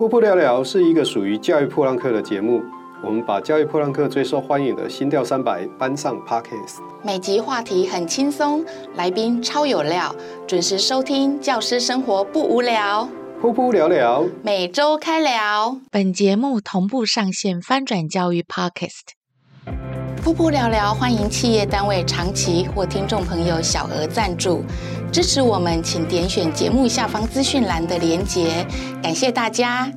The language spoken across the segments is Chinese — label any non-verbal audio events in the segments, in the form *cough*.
噗噗聊聊是一个属于教育破浪客的节目，我们把教育破浪客最受欢迎的心跳三百搬上 Podcast。每集话题很轻松，来宾超有料，准时收听，教师生活不无聊。噗噗聊聊，每周开聊。本节目同步上线翻转教育 Podcast。噗噗聊聊，欢迎企业单位长期或听众朋友小额赞助支持我们，请点选节目下方资讯栏的连结，感谢大家。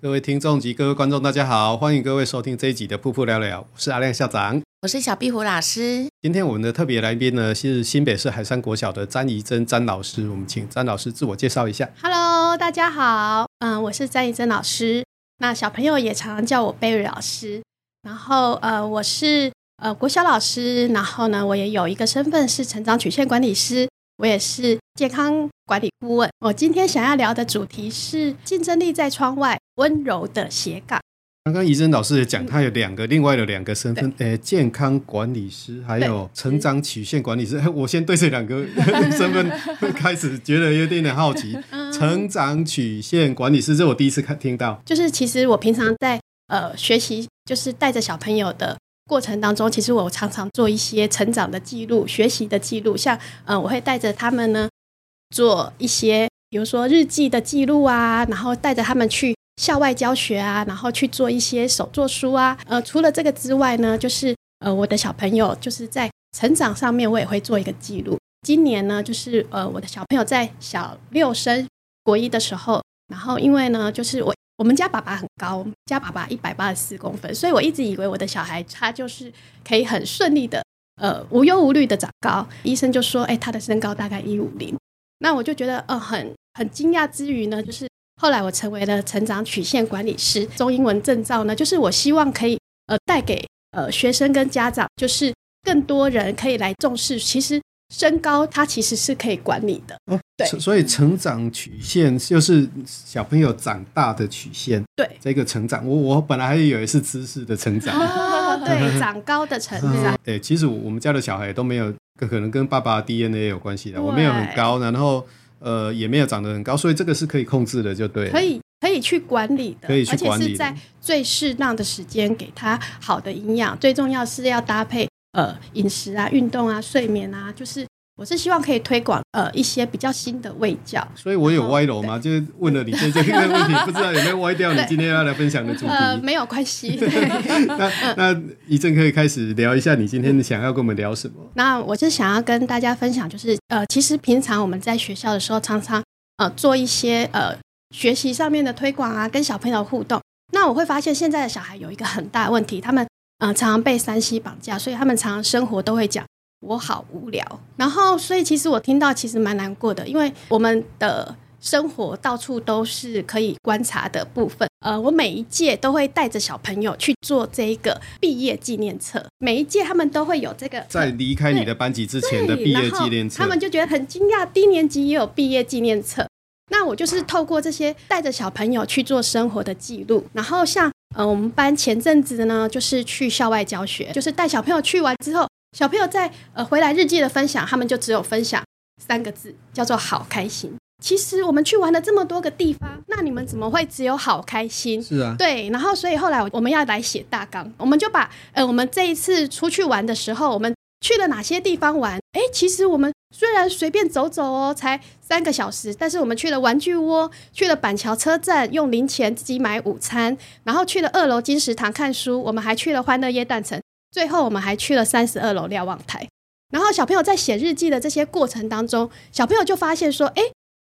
各位听众及各位观众，大家好，欢迎各位收听这一集的噗噗聊聊，我是阿亮校长，我是小壁虎老师。今天我们的特别来宾呢是新北市海山国小的詹怡珍詹老师，我们请詹老师自我介绍一下。Hello，大家好，嗯，我是詹怡珍老师，那小朋友也常常叫我贝瑞老师。然后呃，我是呃国小老师，然后呢，我也有一个身份是成长曲线管理师，我也是健康管理顾问。我今天想要聊的主题是竞争力在窗外，温柔的斜杠。刚刚怡珍老师也讲，他有两个另外的两个身份，呃，健康管理师，还有成长曲线管理师。*laughs* 我先对这两个 *laughs* 身份开始觉得有点点好奇。成长曲线管理师，这我第一次看听到。就是其实我平常在呃学习，就是带着小朋友的过程当中，其实我常常做一些成长的记录、学习的记录。像呃，我会带着他们呢做一些，比如说日记的记录啊，然后带着他们去。校外教学啊，然后去做一些手作书啊。呃，除了这个之外呢，就是呃，我的小朋友就是在成长上面，我也会做一个记录。今年呢，就是呃，我的小朋友在小六升国一的时候，然后因为呢，就是我我们家爸爸很高，我们家爸爸一百八十四公分，所以我一直以为我的小孩他就是可以很顺利的呃无忧无虑的长高。医生就说，哎，他的身高大概一五零。那我就觉得呃很很惊讶之余呢，就是。后来我成为了成长曲线管理师，中英文证照呢，就是我希望可以呃带给呃学生跟家长，就是更多人可以来重视，其实身高它其实是可以管理的。哦，对，所以成长曲线就是小朋友长大的曲线。对，这个成长，我我本来还以为是知识的成长。哦，对，*laughs* 长高的成长。对，其实我们家的小孩都没有，可能跟爸爸 DNA 有关系的。我没有很高，然后。呃，也没有长得很高，所以这个是可以控制的，就对。可以可以去管理的，可以去管理，而且是在最适当的时间给他好的营养。最重要是要搭配呃饮食啊、运动啊、睡眠啊，就是。我是希望可以推广呃一些比较新的味教，所以我有歪楼吗？就是问了你这这个问题，不知道有没有歪掉你今天要来分享的主题？*laughs* 呃，没有关系。*laughs* 那那怡正可以开始聊一下，你今天想要跟我们聊什么？那我是想要跟大家分享，就是呃，其实平常我们在学校的时候，常常呃做一些呃学习上面的推广啊，跟小朋友互动。那我会发现现在的小孩有一个很大的问题，他们呃常常被 3C 绑架，所以他们常常生活都会讲。我好无聊，然后所以其实我听到其实蛮难过的，因为我们的生活到处都是可以观察的部分。呃，我每一届都会带着小朋友去做这个毕业纪念册，每一届他们都会有这个在离开你的班级之前的毕业纪念册，他们就觉得很惊讶，低年级也有毕业纪念册。那我就是透过这些带着小朋友去做生活的记录，然后像呃我们班前阵子呢，就是去校外教学，就是带小朋友去完之后。小朋友在呃回来日记的分享，他们就只有分享三个字，叫做“好开心”。其实我们去玩了这么多个地方，那你们怎么会只有好开心？是啊，对。然后所以后来我们要来写大纲，我们就把呃我们这一次出去玩的时候，我们去了哪些地方玩？哎，其实我们虽然随便走走哦，才三个小时，但是我们去了玩具窝，去了板桥车站用零钱自己买午餐，然后去了二楼金石堂看书，我们还去了欢乐耶诞城。最后，我们还去了三十二楼瞭望台。然后，小朋友在写日记的这些过程当中，小朋友就发现说：“哎，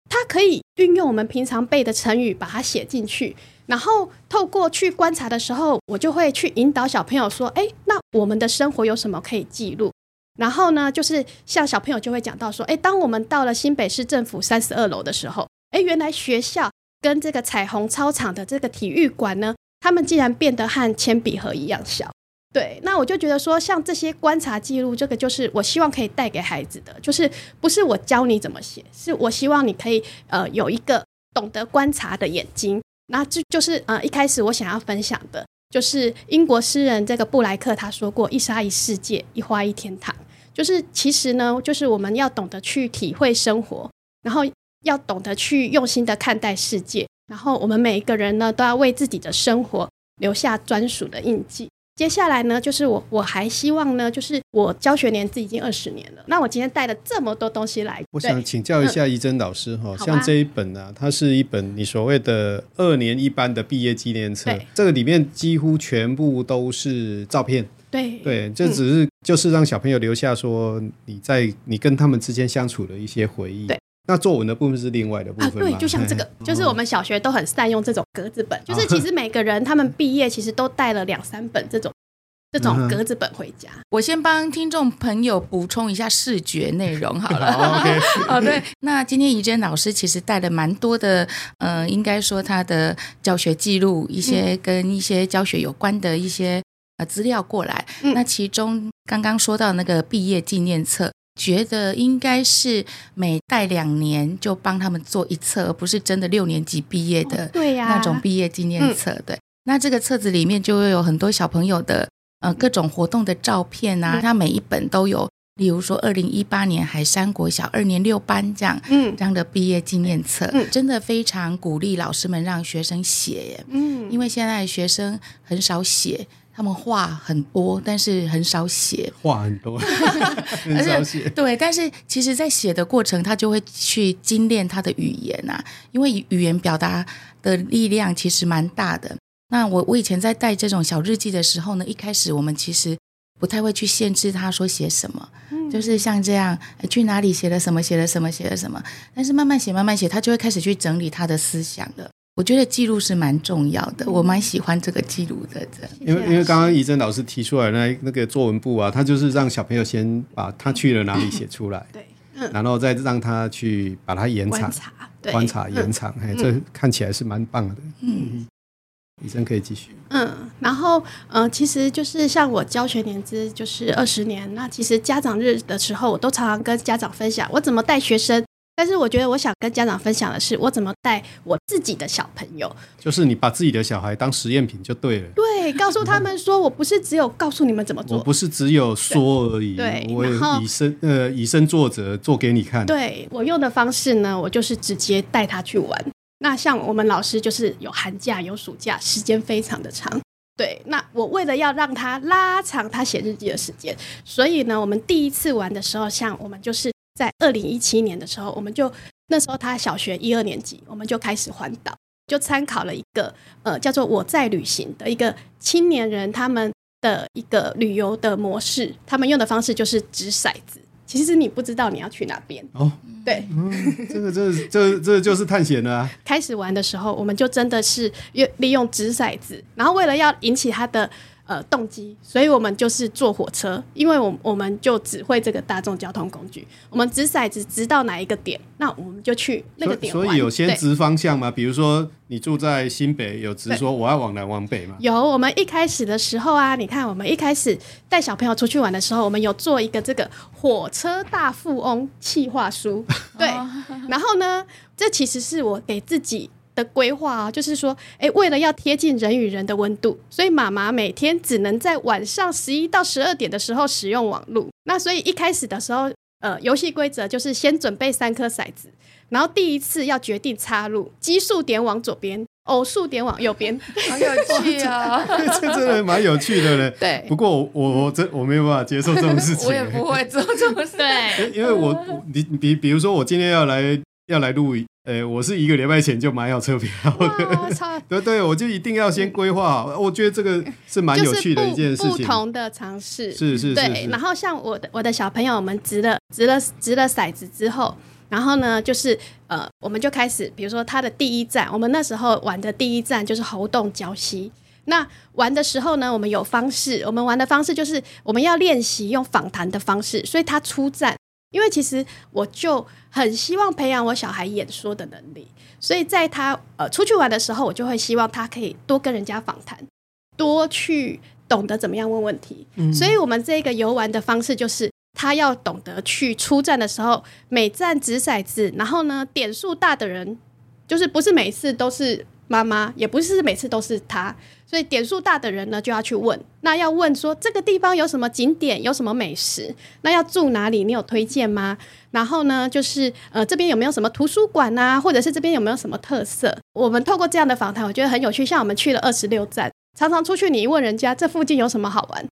他可以运用我们平常背的成语，把它写进去。然后，透过去观察的时候，我就会去引导小朋友说：‘哎，那我们的生活有什么可以记录？然后呢，就是像小朋友就会讲到说，哎，当我们到了新北市政府三十二楼的时候，哎，原来学校跟这个彩虹操场的这个体育馆呢，他们竟然变得和铅笔盒一样小。对，那我就觉得说，像这些观察记录，这个就是我希望可以带给孩子的，就是不是我教你怎么写，是我希望你可以呃有一个懂得观察的眼睛。那这就是呃一开始我想要分享的，就是英国诗人这个布莱克他说过：“一沙一世界，一花一天堂。”就是其实呢，就是我们要懂得去体会生活，然后要懂得去用心的看待世界，然后我们每一个人呢，都要为自己的生活留下专属的印记。接下来呢，就是我我还希望呢，就是我教学年资已经二十年了。那我今天带了这么多东西来，我想请教一下怡珍老师哈，嗯、像这一本呢、啊，它是一本你所谓的二年一班的毕业纪念册，这个里面几乎全部都是照片。对对，这只是就是让小朋友留下说你在你跟他们之间相处的一些回忆。对。那作文的部分是另外的部分？啊，对，就像这个，*laughs* 就是我们小学都很善用这种格子本，就是其实每个人他们毕业其实都带了两三本这种这种格子本回家。我先帮听众朋友补充一下视觉内容好了。*laughs* *laughs* 哦，对，那今天怡珍老师其实带了蛮多的，呃，应该说他的教学记录，一些跟一些教学有关的一些呃资料过来。那其中刚刚说到那个毕业纪念册。觉得应该是每带两年就帮他们做一册，而不是真的六年级毕业的那种毕业纪念册。对，那这个册子里面就会有很多小朋友的呃各种活动的照片啊，它每一本都有，例如说二零一八年海山国小二年六班这样，嗯，这样的毕业纪念册，真的非常鼓励老师们让学生写耶，嗯，因为现在学生很少写。他们话很多，但是很少写。话很多，*laughs* 很少写。对，但是其实，在写的过程，他就会去精炼他的语言啊，因为语言表达的力量其实蛮大的。那我我以前在带这种小日记的时候呢，一开始我们其实不太会去限制他说写什么，嗯、就是像这样去哪里写了什么，写了什么，写了什么。但是慢慢写，慢慢写，他就会开始去整理他的思想的。我觉得记录是蛮重要的，我蛮喜欢这个记录的。这因为因为刚刚怡珍老师提出来那那个作文部啊，他就是让小朋友先把他去了哪里写出来，对，然后再让他去把它延长、观察、延长，哎，这看起来是蛮棒的。嗯，怡珍可以继续。嗯，然后呃，其实就是像我教学年资就是二十年，那其实家长日的时候，我都常常跟家长分享我怎么带学生。但是我觉得，我想跟家长分享的是，我怎么带我自己的小朋友。就是你把自己的小孩当实验品就对了。对，告诉他们说，我不是只有告诉你们怎么做，我不是只有说而已。对，我以身呃以身作则，做给你看。对，我用的方式呢，我就是直接带他去玩。那像我们老师就是有寒假有暑假，时间非常的长。对，那我为了要让他拉长他写日记的时间，所以呢，我们第一次玩的时候，像我们就是。在二零一七年的时候，我们就那时候他小学一二年级，我们就开始环岛，就参考了一个呃叫做“我在旅行”的一个青年人他们的一个旅游的模式，他们用的方式就是掷骰子。其实你不知道你要去哪边哦，对，嗯、这个这 *laughs* 这这就是探险了啊。开始玩的时候，我们就真的是用利用掷骰子，然后为了要引起他的。呃，动机，所以我们就是坐火车，因为我我们就只会这个大众交通工具，我们掷骰子掷到哪一个点，那我们就去那个点。所以有先掷方向吗？比如说你住在新北，有直说我要往南往北吗？有，我们一开始的时候啊，你看我们一开始带小朋友出去玩的时候，我们有做一个这个火车大富翁企划书，对，*laughs* 然后呢，这其实是我给自己。的规划啊，就是说，哎，为了要贴近人与人的温度，所以妈妈每天只能在晚上十一到十二点的时候使用网络。那所以一开始的时候，呃，游戏规则就是先准备三颗骰子，然后第一次要决定插入奇数点往左边，偶数点往右边，好有趣啊！*laughs* *laughs* 这真的蛮有趣的嘞。对，不过我我我真我没有办法接受这种事情，我也不会做这种事。对，因为我你比比如说我今天要来要来录。哎，我是一个礼拜前就买好车票的，*laughs* 对对，我就一定要先规划好。我觉得这个是蛮有趣的一件事情，不同的尝试，是是是。对，然后像我的我的小朋友们掷了掷了掷了骰子之后，然后呢，就是呃，我们就开始，比如说他的第一站，我们那时候玩的第一站就是猴洞礁溪。那玩的时候呢，我们有方式，我们玩的方式就是我们要练习用访谈的方式，所以他出战。因为其实我就很希望培养我小孩演说的能力，所以在他呃出去玩的时候，我就会希望他可以多跟人家访谈，多去懂得怎么样问问题。嗯。所以我们这个游玩的方式就是，他要懂得去出战的时候，每战掷骰子，然后呢点数大的人，就是不是每次都是妈妈，也不是每次都是他。所以点数大的人呢，就要去问。那要问说这个地方有什么景点，有什么美食？那要住哪里？你有推荐吗？然后呢，就是呃，这边有没有什么图书馆啊？或者是这边有没有什么特色？我们透过这样的访谈，我觉得很有趣。像我们去了二十六站，常常出去，你一问人家这附近有什么好玩，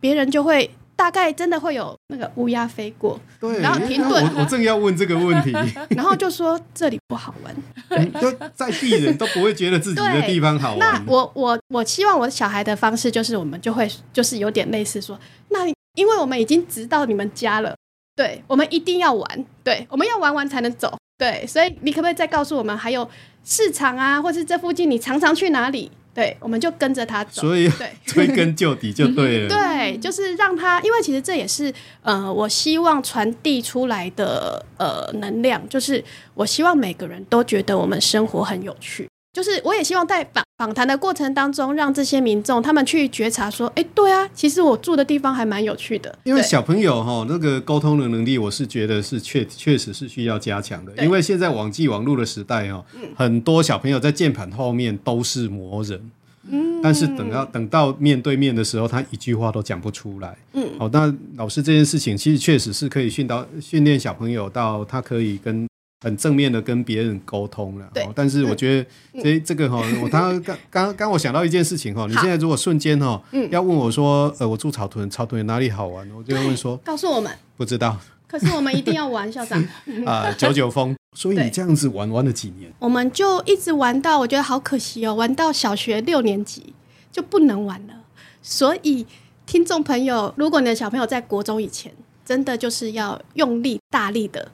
别人就会。大概真的会有那个乌鸦飞过，对，然后停顿。我我正要问这个问题，*laughs* 然后就说这里不好玩，就在地人都不会觉得自己的地方好玩。那我我我希望我小孩的方式就是，我们就会就是有点类似说，那因为我们已经直到你们家了，对，我们一定要玩，对，我们要玩完才能走，对，所以你可不可以再告诉我们还有市场啊，或是这附近你常常去哪里？对，我们就跟着他走，所以对，*laughs* 追根究底就对了。*laughs* 对，就是让他，因为其实这也是呃，我希望传递出来的呃能量，就是我希望每个人都觉得我们生活很有趣。就是我也希望在访访谈的过程当中，让这些民众他们去觉察说，哎，对啊，其实我住的地方还蛮有趣的。因为小朋友哈，那个沟通的能力，我是觉得是确确实是需要加强的。因为现在网际网络的时代哦，很多小朋友在键盘后面都是魔人，嗯，但是等到等到面对面的时候，他一句话都讲不出来，嗯，好，那老师这件事情其实确实是可以训导训练小朋友到他可以跟。很正面的跟别人沟通了，对。但是我觉得这、嗯、这个哈，*laughs* 我刚刚刚刚我想到一件事情哈，你现在如果瞬间哈，要问我说，呃，我住草屯，草屯有哪里好玩？我就会问说，告诉我们，不知道。可是我们一定要玩，校长 *laughs* 啊，九九峰。所以你这样子玩玩了几年？我们就一直玩到，我觉得好可惜哦，玩到小学六年级就不能玩了。所以听众朋友，如果你的小朋友在国中以前，真的就是要用力大力的。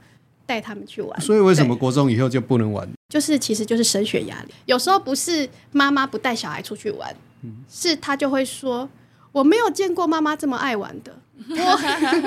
带他们去玩，所以为什么国中以后就不能玩？就是其实就是升学压力。有时候不是妈妈不带小孩出去玩，嗯、是他就会说我没有见过妈妈这么爱玩的。我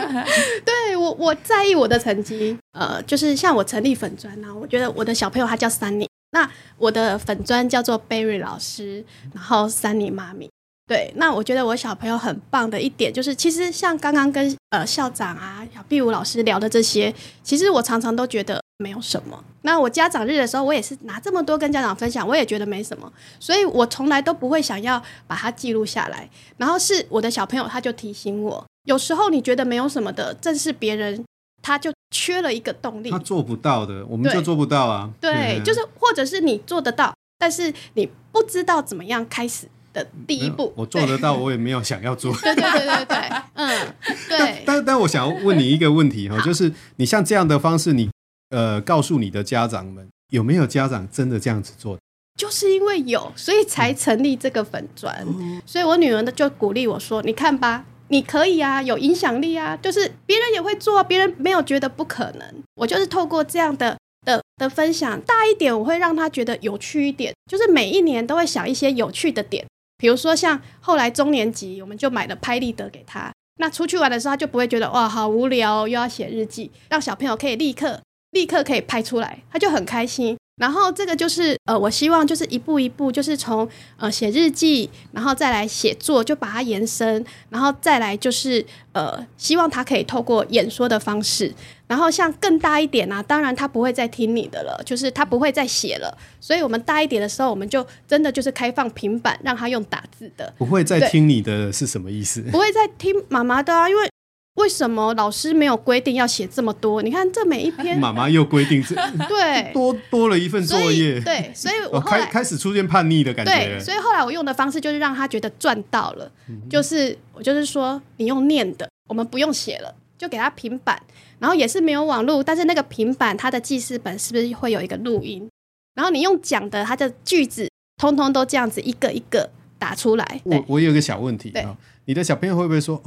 *laughs* 对我我在意我的成绩，呃，就是像我成立粉专啊，我觉得我的小朋友他叫 Sunny，那我的粉砖叫做 Berry 老师，然后 Sunny 妈咪。对，那我觉得我小朋友很棒的一点就是，其实像刚刚跟呃校长啊、小壁如老师聊的这些，其实我常常都觉得没有什么。那我家长日的时候，我也是拿这么多跟家长分享，我也觉得没什么，所以我从来都不会想要把它记录下来。然后是我的小朋友，他就提醒我，有时候你觉得没有什么的，正是别人他就缺了一个动力，他做不到的，我们就做不到啊。对，对就是或者是你做得到，但是你不知道怎么样开始。的第一步，我做得到，我也没有想要做。对 *laughs* 对对对对，嗯，对。但但我想要问你一个问题哈，就是你像这样的方式，你呃告诉你的家长们，有没有家长真的这样子做？就是因为有，所以才成立这个粉砖。嗯、所以我女儿呢就鼓励我说：“你看吧，你可以啊，有影响力啊，就是别人也会做，别人没有觉得不可能。我就是透过这样的的的分享，大一点，我会让他觉得有趣一点，就是每一年都会想一些有趣的点。”比如说，像后来中年级，我们就买了拍立得给他。那出去玩的时候，他就不会觉得哇，好无聊，又要写日记，让小朋友可以立刻立刻可以拍出来，他就很开心。然后这个就是呃，我希望就是一步一步，就是从呃写日记，然后再来写作，就把它延伸，然后再来就是呃，希望他可以透过演说的方式，然后像更大一点啊，当然他不会再听你的了，就是他不会再写了。所以我们大一点的时候，我们就真的就是开放平板，让他用打字的。不会再听你的是什么意思？不会再听妈妈的啊，因为。为什么老师没有规定要写这么多？你看这每一篇，妈妈又规定这，对，多多了一份作业，对，所以我开开始出现叛逆的感觉。对，所以后来我用的方式就是让他觉得赚到了，嗯、就是我就是说你用念的，我们不用写了，就给他平板，然后也是没有网络，但是那个平板它的记事本是不是会有一个录音？然后你用讲的，它的句子通通都这样子一个一个打出来。我我有一个小问题啊，你的小朋友会不会说？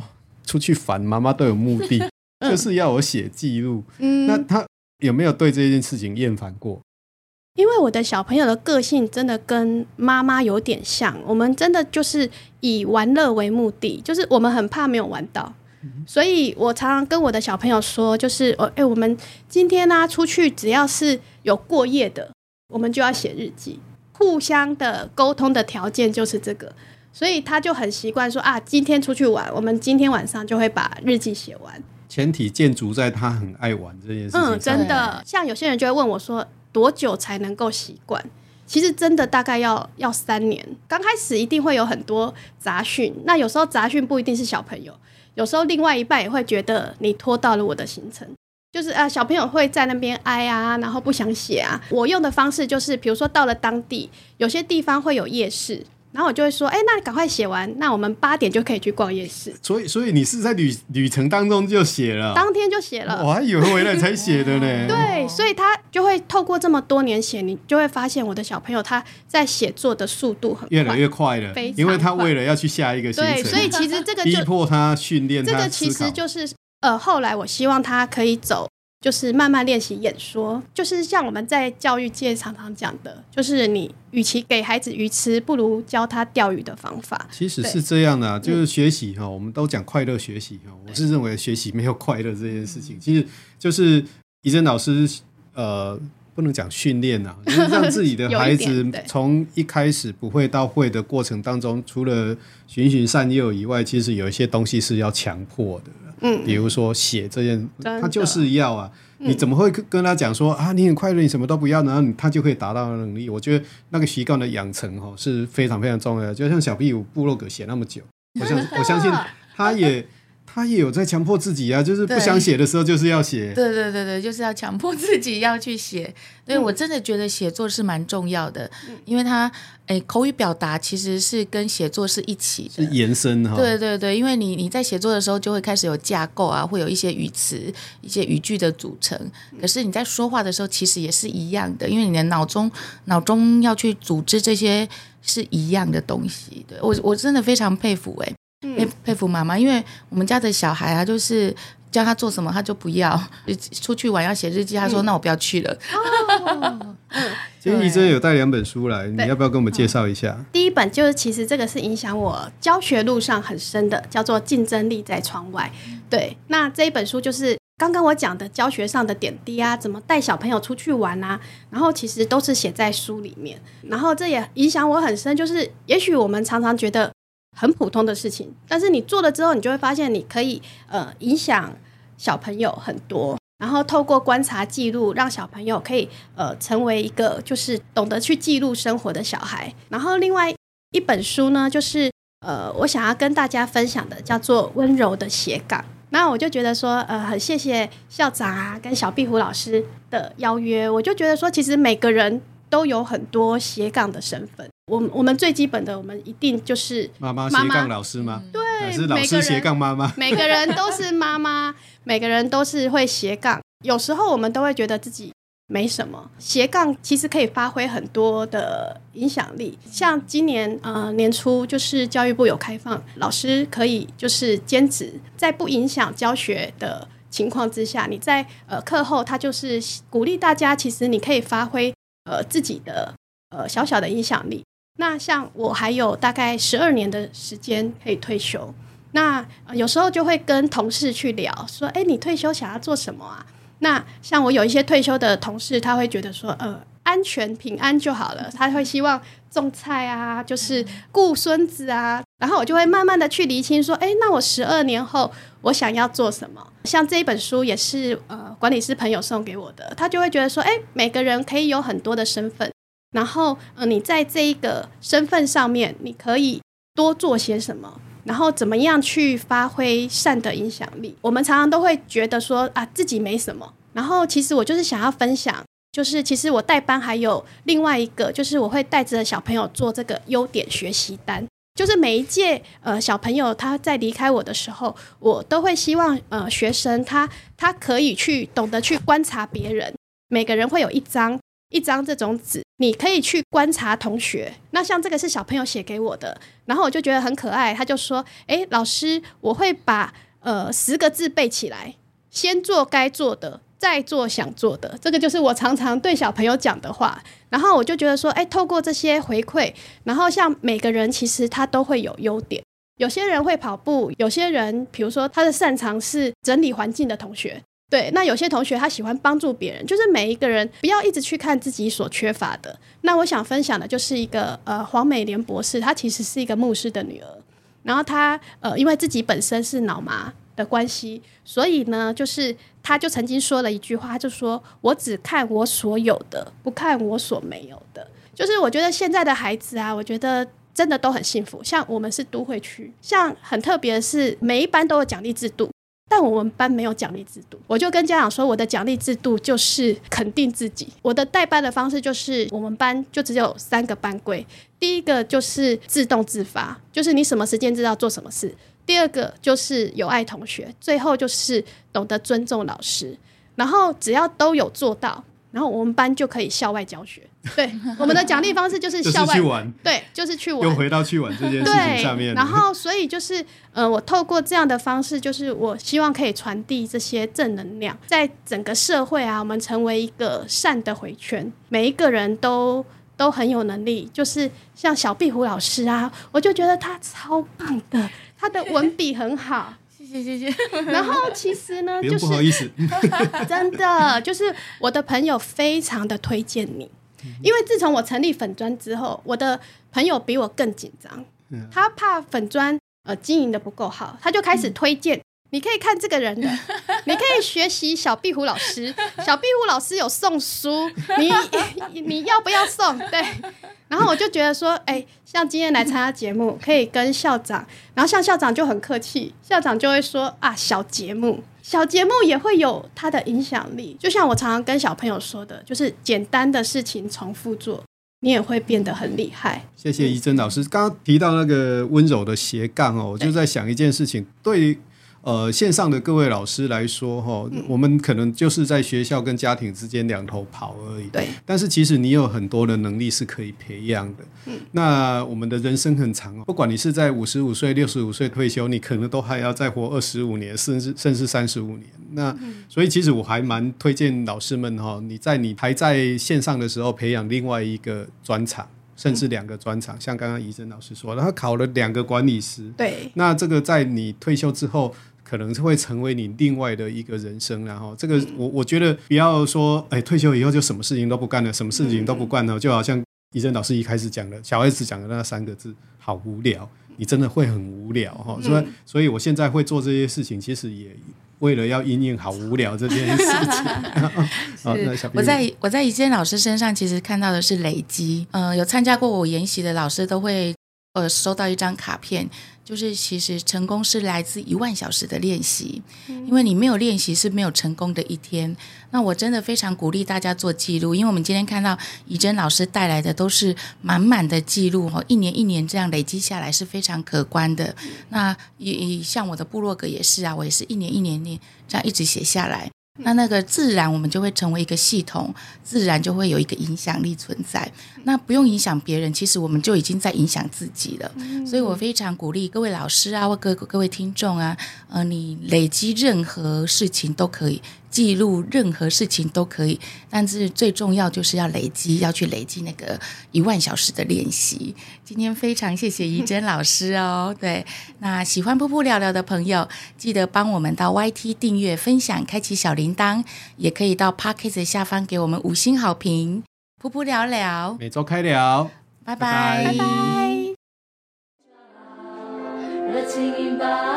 出去烦，妈妈都有目的，*laughs* 就是要我写记录。嗯，那他有没有对这件事情厌烦过？因为我的小朋友的个性真的跟妈妈有点像，我们真的就是以玩乐为目的，就是我们很怕没有玩到，所以我常常跟我的小朋友说，就是哦，哎，我们今天呢、啊、出去，只要是有过夜的，我们就要写日记，互相的沟通的条件就是这个，所以他就很习惯说啊，今天出去玩，我们今天晚上就会把日记写完。前提建筑在他很爱玩这件事情。嗯，真的，像有些人就会问我说。多久才能够习惯？其实真的大概要要三年。刚开始一定会有很多杂讯，那有时候杂讯不一定是小朋友，有时候另外一半也会觉得你拖到了我的行程，就是啊，小朋友会在那边哀啊，然后不想写啊。我用的方式就是，比如说到了当地，有些地方会有夜市。然后我就会说，哎，那你赶快写完，那我们八点就可以去逛夜市。所以，所以你是在旅旅程当中就写了，当天就写了。我还以为回来才写的呢。*laughs* 对，所以他就会透过这么多年写，你就会发现我的小朋友他在写作的速度很越来越快了，因为他为了要去下一个行程，对，所以其实这个就 *laughs* 逼迫他训练他。这个其实就是呃，后来我希望他可以走。就是慢慢练习演说，就是像我们在教育界常常讲的，就是你与其给孩子鱼吃，不如教他钓鱼的方法。其实是这样的、啊，就是学习哈、嗯，我们都讲快乐学习哈，我是认为学习没有快乐这件事情，其实就是怡珍老师呃，不能讲训练呐，就是让自己的 *laughs* 孩子从一开始不会到会的过程当中，除了循循善诱以外，其实有一些东西是要强迫的。嗯，比如说写这件，他就是要啊，你怎么会跟他讲说啊，你很快乐，你什么都不要，然后你他就可以达到能力？我觉得那个习惯的养成哈是非常非常重要的。就像小 B 有部落格写那么久，我相我相信 *laughs* 他也。他也有在强迫自己啊，就是不想写的时候就是要写。对对对对，就是要强迫自己要去写。*laughs* 对、嗯、我真的觉得写作是蛮重要的，嗯、因为他诶口语表达其实是跟写作是一起的，是延伸哈。对对对，因为你你在写作的时候就会开始有架构啊，会有一些语词、一些语句的组成。可是你在说话的时候其实也是一样的，因为你的脑中脑中要去组织这些是一样的东西。对我我真的非常佩服诶。佩佩服妈妈，因为我们家的小孩啊，就是叫他做什么他就不要。*laughs* 出去玩要写日记，他说、嗯、那我不要去了。哦、今天怡珍有带两本书来，你要不要跟我们介绍一下？第一本就是其实这个是影响我教学路上很深的，叫做《竞争力在窗外》。对，那这一本书就是刚刚我讲的教学上的点滴啊，怎么带小朋友出去玩啊，然后其实都是写在书里面。然后这也影响我很深，就是也许我们常常觉得。很普通的事情，但是你做了之后，你就会发现你可以呃影响小朋友很多，然后透过观察记录，让小朋友可以呃成为一个就是懂得去记录生活的小孩。然后另外一本书呢，就是呃我想要跟大家分享的，叫做《温柔的斜杠》。那我就觉得说，呃，很谢谢校长啊跟小壁虎老师的邀约，我就觉得说，其实每个人都有很多斜杠的身份。我我们最基本的，我们一定就是妈妈斜杠老师吗？对，还是老师斜杠妈妈？每个人都是妈妈，*laughs* 每个人都是会斜杠。有时候我们都会觉得自己没什么，斜杠其实可以发挥很多的影响力。像今年呃年初，就是教育部有开放，老师可以就是兼职，在不影响教学的情况之下，你在呃课后，他就是鼓励大家，其实你可以发挥呃自己的呃小小的影响力。那像我还有大概十二年的时间可以退休，那有时候就会跟同事去聊，说：“诶，你退休想要做什么啊？”那像我有一些退休的同事，他会觉得说：“呃，安全平安就好了。”他会希望种菜啊，就是顾孙子啊。然后我就会慢慢的去厘清，说：“诶，那我十二年后我想要做什么？”像这一本书也是呃管理师朋友送给我的，他就会觉得说：“诶，每个人可以有很多的身份。”然后，呃，你在这一个身份上面，你可以多做些什么？然后怎么样去发挥善的影响力？我们常常都会觉得说啊，自己没什么。然后，其实我就是想要分享，就是其实我带班还有另外一个，就是我会带着小朋友做这个优点学习单。就是每一届呃小朋友他在离开我的时候，我都会希望呃学生他他可以去懂得去观察别人。每个人会有一张。一张这种纸，你可以去观察同学。那像这个是小朋友写给我的，然后我就觉得很可爱。他就说：“诶，老师，我会把呃十个字背起来，先做该做的，在做想做的，这个就是我常常对小朋友讲的话。然后我就觉得说，哎，透过这些回馈，然后像每个人其实他都会有优点。有些人会跑步，有些人比如说他的擅长是整理环境的同学，对。那有些同学他喜欢帮助别人，就是每一个人不要一直去看自己所缺乏的。那我想分享的就是一个呃黄美莲博士，她其实是一个牧师的女儿，然后她呃因为自己本身是脑麻。的关系，所以呢，就是他就曾经说了一句话，就说：“我只看我所有的，不看我所没有的。”就是我觉得现在的孩子啊，我觉得真的都很幸福。像我们是都会区，像很特别是，每一班都有奖励制度，但我们班没有奖励制度。我就跟家长说，我的奖励制度就是肯定自己。我的带班的方式就是，我们班就只有三个班规，第一个就是自动自发，就是你什么时间知道做什么事。第二个就是友爱同学，最后就是懂得尊重老师，然后只要都有做到，然后我们班就可以校外教学。对，*laughs* 我们的奖励方式就是校外是去玩，对，就是去玩。又回到去玩这件事情上面。然后，所以就是，呃，我透过这样的方式，就是我希望可以传递这些正能量，在整个社会啊，我们成为一个善的回圈，每一个人都都很有能力。就是像小壁虎老师啊，我就觉得他超棒的。他的文笔很好，谢 *laughs* 谢谢谢。*laughs* *laughs* 然后其实呢，就是不好意思，真的就是我的朋友非常的推荐你，因为自从我成立粉专之后，我的朋友比我更紧张，他怕粉专呃经营的不够好，他就开始推荐。你可以看这个人的，*laughs* 你可以学习小壁虎老师。小壁虎老师有送书，你 *laughs* 你要不要送？对。然后我就觉得说，哎、欸，像今天来参加节目，可以跟校长，然后像校长就很客气，校长就会说啊，小节目，小节目也会有它的影响力。就像我常常跟小朋友说的，就是简单的事情重复做，你也会变得很厉害。谢谢怡珍老师，刚刚提到那个温柔的斜杠哦，我就在想一件事情，对。呃，线上的各位老师来说，哈，我们可能就是在学校跟家庭之间两头跑而已。对。但是其实你有很多的能力是可以培养的。嗯。那我们的人生很长哦，不管你是在五十五岁、六十五岁退休，你可能都还要再活二十五年，甚至甚至三十五年。那所以其实我还蛮推荐老师们哈，你在你还在线上的时候，培养另外一个专长，甚至两个专长。像刚刚怡珍老师说，他考了两个管理师。对。那这个在你退休之后。可能是会成为你另外的一个人生，然后这个我我觉得不要说，哎，退休以后就什么事情都不干了，什么事情都不干了，就好像怡珍老师一开始讲的，小孩子讲的那三个字，好无聊，你真的会很无聊哈。所以，所以我现在会做这些事情，其实也为了要因应好无聊这件事情。*laughs* 我在我在怡珍老师身上其实看到的是累积，嗯、呃，有参加过我研习的老师都会呃收到一张卡片。就是其实成功是来自一万小时的练习，因为你没有练习是没有成功的一天。那我真的非常鼓励大家做记录，因为我们今天看到怡珍老师带来的都是满满的记录哦，一年一年这样累积下来是非常可观的。那也像我的部落格也是啊，我也是一年一年年这样一直写下来。那那个自然，我们就会成为一个系统，自然就会有一个影响力存在。那不用影响别人，其实我们就已经在影响自己了。所以我非常鼓励各位老师啊，或各各位听众啊，呃，你累积任何事情都可以。记录任何事情都可以，但是最重要就是要累积，要去累积那个一万小时的练习。今天非常谢谢怡珍老师哦，*laughs* 对，那喜欢噗噗聊聊的朋友，记得帮我们到 YT 订阅、分享、开启小铃铛，也可以到 Podcast 下方给我们五星好评。噗噗聊聊，每周开聊，拜拜。拜拜。